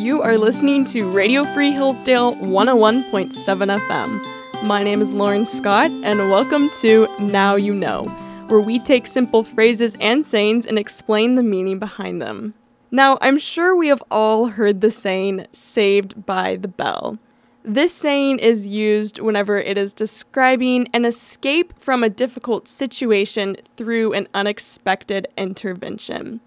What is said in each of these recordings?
You are listening to Radio Free Hillsdale 101.7 FM. My name is Lauren Scott, and welcome to Now You Know, where we take simple phrases and sayings and explain the meaning behind them. Now, I'm sure we have all heard the saying, saved by the bell. This saying is used whenever it is describing an escape from a difficult situation through an unexpected intervention.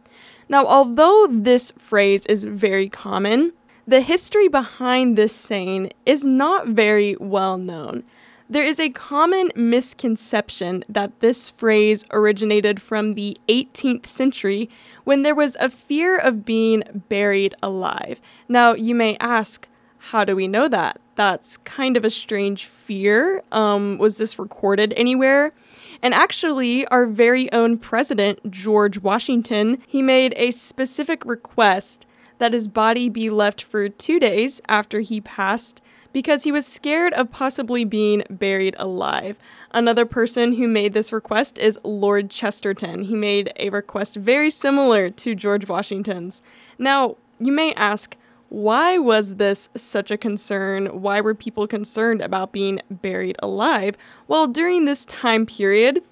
Now, although this phrase is very common, the history behind this saying is not very well known. There is a common misconception that this phrase originated from the 18th century when there was a fear of being buried alive. Now, you may ask, how do we know that? That's kind of a strange fear. Um, was this recorded anywhere? And actually, our very own president, George Washington, he made a specific request that his body be left for two days after he passed because he was scared of possibly being buried alive. Another person who made this request is Lord Chesterton. He made a request very similar to George Washington's. Now, you may ask, why was this such a concern? Why were people concerned about being buried alive? Well, during this time period,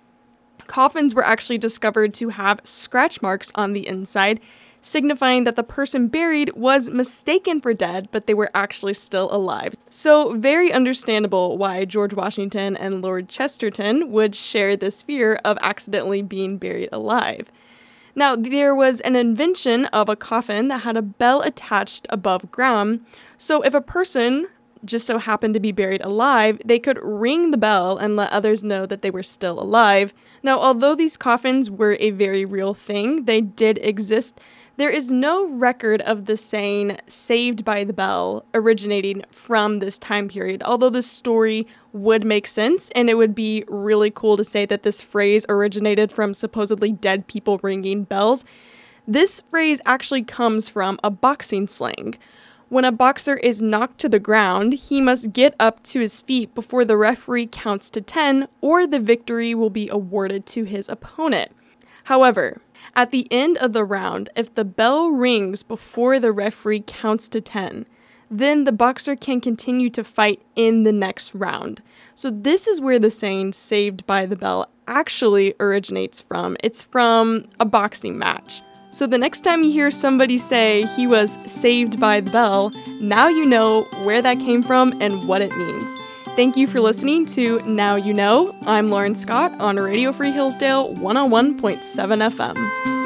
coffins were actually discovered to have scratch marks on the inside, signifying that the person buried was mistaken for dead, but they were actually still alive. So, very understandable why George Washington and Lord Chesterton would share this fear of accidentally being buried alive. Now, there was an invention of a coffin that had a bell attached above ground. So, if a person just so happened to be buried alive, they could ring the bell and let others know that they were still alive. Now, although these coffins were a very real thing, they did exist. There is no record of the saying saved by the bell originating from this time period, although the story would make sense and it would be really cool to say that this phrase originated from supposedly dead people ringing bells. This phrase actually comes from a boxing slang. When a boxer is knocked to the ground, he must get up to his feet before the referee counts to 10, or the victory will be awarded to his opponent. However, at the end of the round, if the bell rings before the referee counts to 10, then the boxer can continue to fight in the next round. So, this is where the saying saved by the bell actually originates from. It's from a boxing match. So the next time you hear somebody say he was saved by the bell, now you know where that came from and what it means. Thank you for listening to Now You Know. I'm Lauren Scott on Radio Free Hillsdale 101.7 FM.